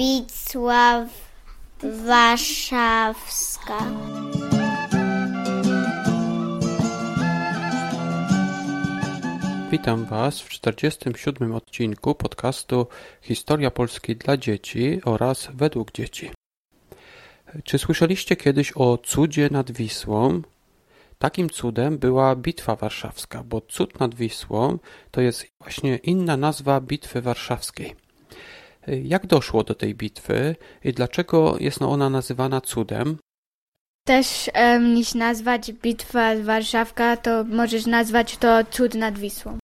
Bitwa Warszawska. Witam Was w 47 odcinku podcastu Historia Polski dla dzieci oraz według dzieci. Czy słyszeliście kiedyś o cudzie nad Wisłą? Takim cudem była Bitwa Warszawska, bo cud nad Wisłą to jest właśnie inna nazwa Bitwy Warszawskiej. Jak doszło do tej bitwy i dlaczego jest ona nazywana cudem? Też um, niż nazwać Bitwa Warszawka, to możesz nazwać to cud nad Wisłą.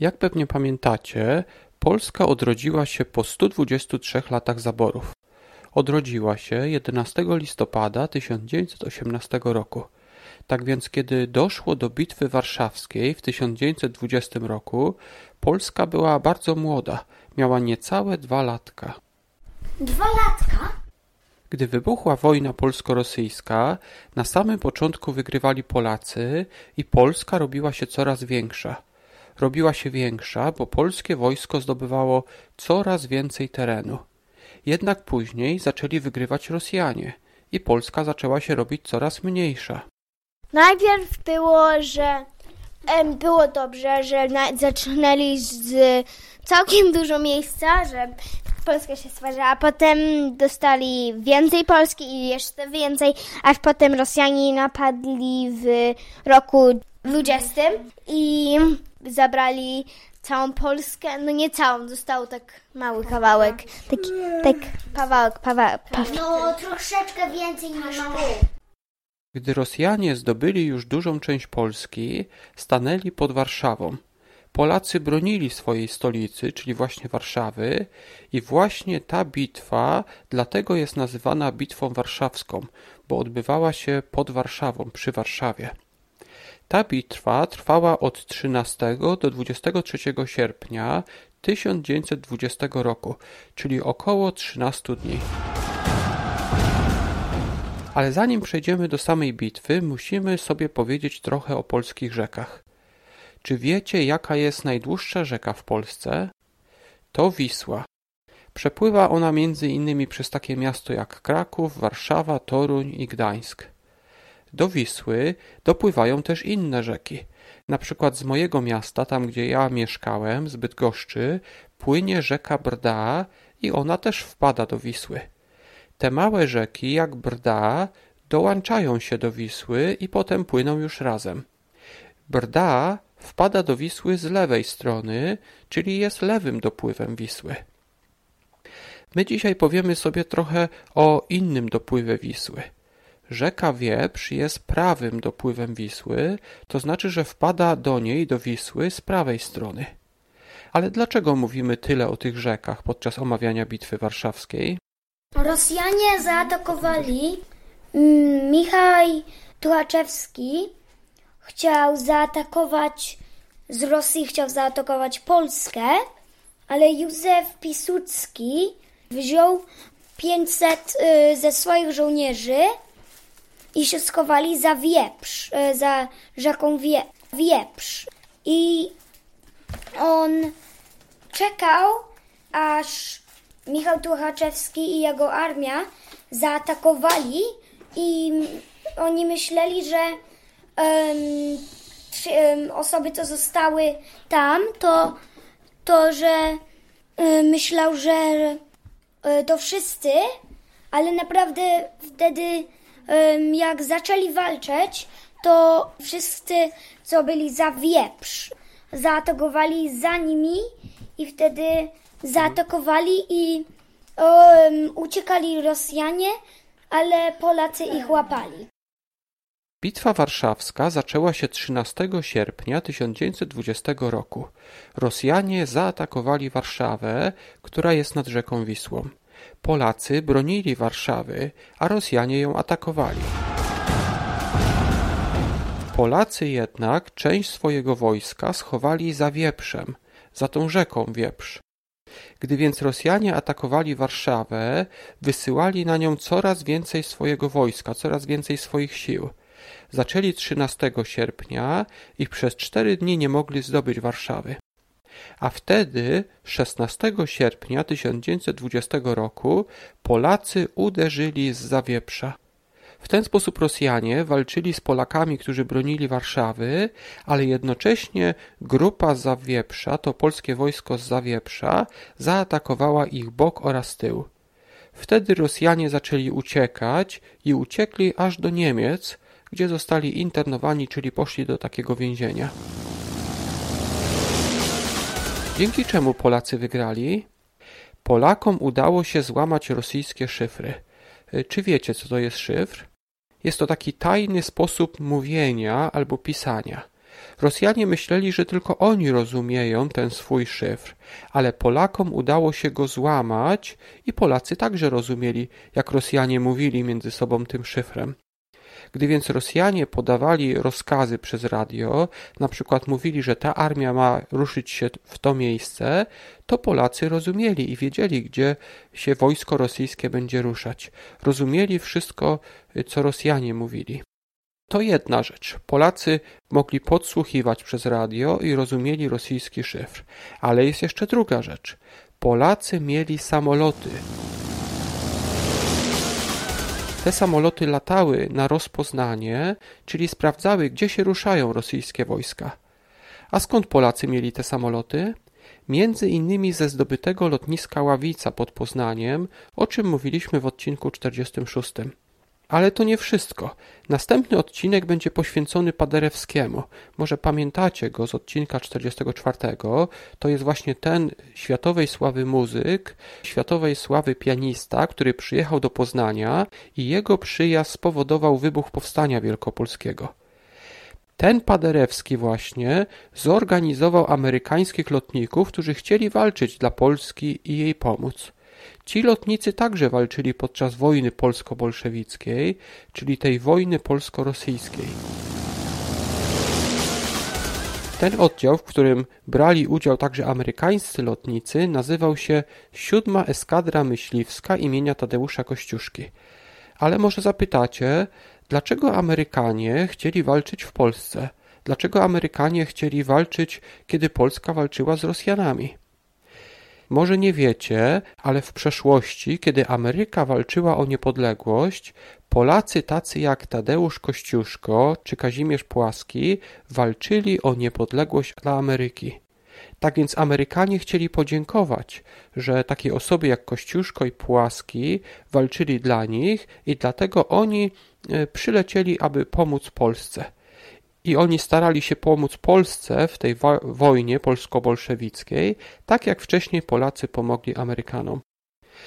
Jak pewnie pamiętacie, Polska odrodziła się po 123 latach zaborów. Odrodziła się 11 listopada 1918 roku. Tak więc, kiedy doszło do Bitwy Warszawskiej w 1920 roku, Polska była bardzo młoda, miała niecałe dwa latka. Dwa latka? Gdy wybuchła wojna polsko-rosyjska, na samym początku wygrywali Polacy i Polska robiła się coraz większa. Robiła się większa, bo polskie wojsko zdobywało coraz więcej terenu. Jednak później zaczęli wygrywać Rosjanie i Polska zaczęła się robić coraz mniejsza. Najpierw było, że było dobrze, że na, zaczynali z całkiem dużo miejsca, że Polska się stwarzała, a potem dostali więcej Polski i jeszcze więcej, aż potem Rosjanie napadli w roku 20 i zabrali całą Polskę, no nie całą, został tak mały kawałek, taki, tak kawałek, kawałek, No, troszeczkę więcej niż pół. Gdy Rosjanie zdobyli już dużą część Polski, stanęli pod Warszawą. Polacy bronili swojej stolicy, czyli właśnie Warszawy, i właśnie ta bitwa dlatego jest nazywana Bitwą Warszawską, bo odbywała się pod Warszawą, przy Warszawie. Ta bitwa trwała od 13 do 23 sierpnia 1920 roku, czyli około 13 dni. Ale zanim przejdziemy do samej bitwy, musimy sobie powiedzieć trochę o polskich rzekach. Czy wiecie, jaka jest najdłuższa rzeka w Polsce? To Wisła. Przepływa ona między innymi przez takie miasto jak Kraków, Warszawa, Toruń i Gdańsk. Do Wisły dopływają też inne rzeki. Na przykład z mojego miasta, tam gdzie ja mieszkałem, z Bydgoszczy, płynie rzeka Brda i ona też wpada do Wisły. Te małe rzeki, jak Brda, dołączają się do Wisły i potem płyną już razem. Brda wpada do Wisły z lewej strony, czyli jest lewym dopływem Wisły. My dzisiaj powiemy sobie trochę o innym dopływie Wisły. Rzeka Wieprz jest prawym dopływem Wisły, to znaczy, że wpada do niej, do Wisły, z prawej strony. Ale dlaczego mówimy tyle o tych rzekach podczas omawiania Bitwy Warszawskiej? Rosjanie zaatakowali. Mm, Michał Tułaczewski chciał zaatakować z Rosji, chciał zaatakować Polskę, ale Józef Piłsudski wziął 500 y, ze swoich żołnierzy i się za Wieprz, y, za rzeką Wie, Wieprz. I on czekał, aż Michał Tuchaczewski i jego armia zaatakowali i oni myśleli, że trzy, osoby, co zostały tam, to, to że myślał, że e, to wszyscy, ale naprawdę wtedy jak zaczęli walczyć, to wszyscy, co byli za wieprz, zaatakowali za nimi i wtedy zaatakowali i em, uciekali Rosjanie, ale Polacy ich łapali. Bitwa warszawska zaczęła się 13 sierpnia 1920 roku. Rosjanie zaatakowali Warszawę, która jest nad rzeką Wisłą. Polacy bronili Warszawy, a Rosjanie ją atakowali. Polacy jednak część swojego wojska schowali za Wieprzem, za tą rzeką Wieprz. Gdy więc Rosjanie atakowali Warszawę, wysyłali na nią coraz więcej swojego wojska, coraz więcej swoich sił. Zaczęli 13 sierpnia i przez cztery dni nie mogli zdobyć Warszawy. A wtedy, 16 sierpnia 1920 roku, Polacy uderzyli z Zawieprza. W ten sposób Rosjanie walczyli z Polakami, którzy bronili Warszawy, ale jednocześnie grupa z Zawieprza, to polskie wojsko z Zawieprza, zaatakowała ich bok oraz tył. Wtedy Rosjanie zaczęli uciekać i uciekli aż do Niemiec, gdzie zostali internowani, czyli poszli do takiego więzienia. Dzięki czemu Polacy wygrali? Polakom udało się złamać rosyjskie szyfry. Czy wiecie, co to jest szyfr? Jest to taki tajny sposób mówienia albo pisania. Rosjanie myśleli, że tylko oni rozumieją ten swój szyfr, ale Polakom udało się go złamać i Polacy także rozumieli, jak Rosjanie mówili między sobą tym szyfrem. Gdy więc Rosjanie podawali rozkazy przez radio, na przykład mówili, że ta armia ma ruszyć się w to miejsce, to Polacy rozumieli i wiedzieli, gdzie się wojsko rosyjskie będzie ruszać. Rozumieli wszystko, co Rosjanie mówili. To jedna rzecz. Polacy mogli podsłuchiwać przez radio i rozumieli rosyjski szyfr. Ale jest jeszcze druga rzecz. Polacy mieli samoloty. Te samoloty latały na rozpoznanie, czyli sprawdzały, gdzie się ruszają rosyjskie wojska. A skąd Polacy mieli te samoloty? Między innymi ze zdobytego lotniska Ławica pod Poznaniem, o czym mówiliśmy w odcinku 46. Ale to nie wszystko. Następny odcinek będzie poświęcony Paderewskiemu. Może pamiętacie go z odcinka 44. To jest właśnie ten światowej sławy muzyk, światowej sławy pianista, który przyjechał do Poznania i jego przyjazd spowodował wybuch powstania wielkopolskiego. Ten Paderewski właśnie zorganizował amerykańskich lotników, którzy chcieli walczyć dla Polski i jej pomóc. Ci lotnicy także walczyli podczas wojny polsko-bolszewickiej, czyli tej wojny polsko-rosyjskiej. Ten oddział, w którym brali udział także amerykańscy lotnicy, nazywał się Siódma Eskadra Myśliwska imienia Tadeusza Kościuszki. Ale może zapytacie, dlaczego Amerykanie chcieli walczyć w Polsce? Dlaczego Amerykanie chcieli walczyć, kiedy Polska walczyła z Rosjanami? Może nie wiecie, ale w przeszłości, kiedy Ameryka walczyła o niepodległość, Polacy tacy jak Tadeusz Kościuszko czy Kazimierz Płaski walczyli o niepodległość dla Ameryki. Tak więc Amerykanie chcieli podziękować, że takie osoby jak Kościuszko i Płaski walczyli dla nich i dlatego oni e, przylecieli, aby pomóc Polsce i oni starali się pomóc Polsce w tej wo wojnie polsko-bolszewickiej, tak jak wcześniej Polacy pomogli Amerykanom.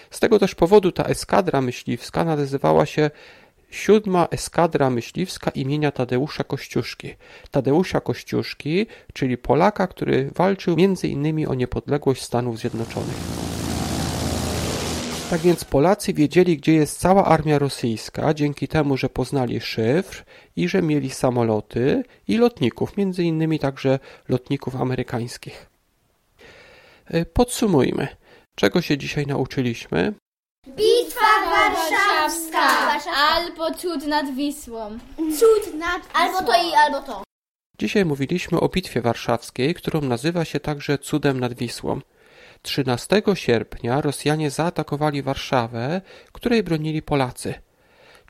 Z tego też powodu ta eskadra myśliwska nazywała się Siódma Eskadra Myśliwska imienia Tadeusza Kościuszki. Tadeusza Kościuszki, czyli Polaka, który walczył innymi o niepodległość Stanów Zjednoczonych. Tak więc Polacy wiedzieli, gdzie jest cała armia rosyjska, dzięki temu, że poznali szyfr i że mieli samoloty i lotników, między innymi także lotników amerykańskich. E, podsumujmy. Czego się dzisiaj nauczyliśmy? Bitwa warszawska! Albo cud nad Wisłą. Cud nad Albo to i albo to. Dzisiaj mówiliśmy o Bitwie Warszawskiej, którą nazywa się także Cudem nad Wisłą. 13 sierpnia Rosjanie zaatakowali Warszawę, której bronili Polacy.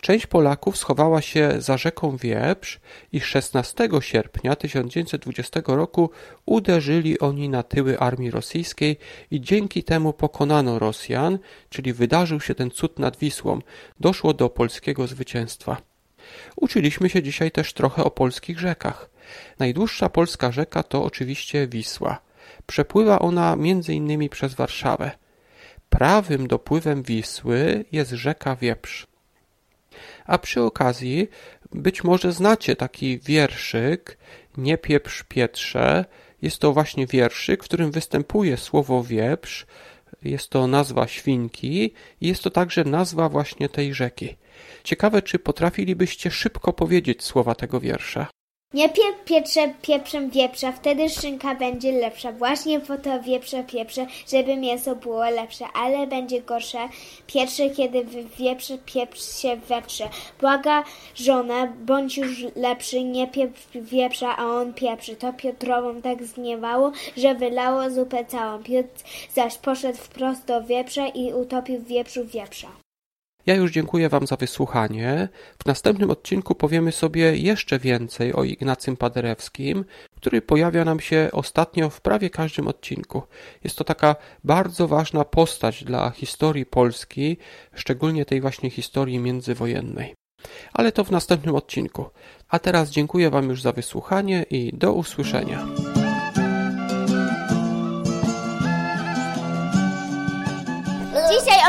Część Polaków schowała się za rzeką Wieprz i 16 sierpnia 1920 roku uderzyli oni na tyły armii rosyjskiej i dzięki temu pokonano Rosjan, czyli wydarzył się ten cud nad Wisłą, doszło do polskiego zwycięstwa. Uczyliśmy się dzisiaj też trochę o polskich rzekach. Najdłuższa polska rzeka to oczywiście Wisła. Przepływa ona innymi przez Warszawę. Prawym dopływem Wisły jest rzeka Wieprz. A przy okazji być może znacie taki wierszyk Nie pieprz Pietrze. Jest to właśnie wierszyk, w którym występuje słowo wieprz. Jest to nazwa świnki i jest to także nazwa właśnie tej rzeki. Ciekawe, czy potrafilibyście szybko powiedzieć słowa tego wiersza. Nie pie, pieprze pieprzem wieprza, wtedy szynka będzie lepsza. Właśnie po to wieprze pieprze, żeby mięso było lepsze, ale będzie gorsze. Pierwsze, kiedy wieprze pieprz się wetrze. Błaga żona, bądź już lepszy, nie pieprz wieprza, a on pieprzy. To Piotrową tak zgniewało, że wylało zupę całą. Piotr zaś poszedł wprost do wieprza i utopił w wieprzu wieprza. Ja już dziękuję Wam za wysłuchanie. W następnym odcinku powiemy sobie jeszcze więcej o Ignacym Paderewskim, który pojawia nam się ostatnio w prawie każdym odcinku. Jest to taka bardzo ważna postać dla historii Polski, szczególnie tej właśnie historii międzywojennej. Ale to w następnym odcinku. A teraz dziękuję Wam już za wysłuchanie i do usłyszenia.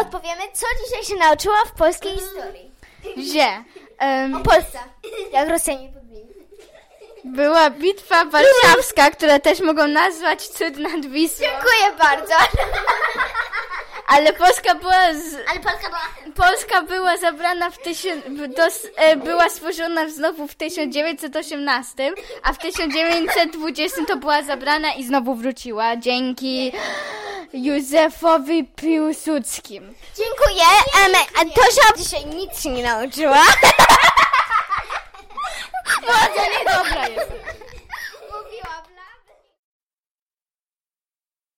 Odpowiemy, co dzisiaj się nauczyła w polskiej historii. Że em, O Polsce. Jak Rosjanie podbili. była bitwa warszawska, która też mogą nazwać cud nad Wisłą. Dziękuję bardzo. Ale Polska była z, Ale Polska była... Polska była zabrana w tysiąc, w- dos, e, była stworzona znowu w 1918, a w 1920 to była zabrana i znowu wróciła dzięki Józefowi Piłsudskim. Dziękuję. Um, a Tosia dzisiaj nic się nie nauczyła. Bardzo niedobra jest.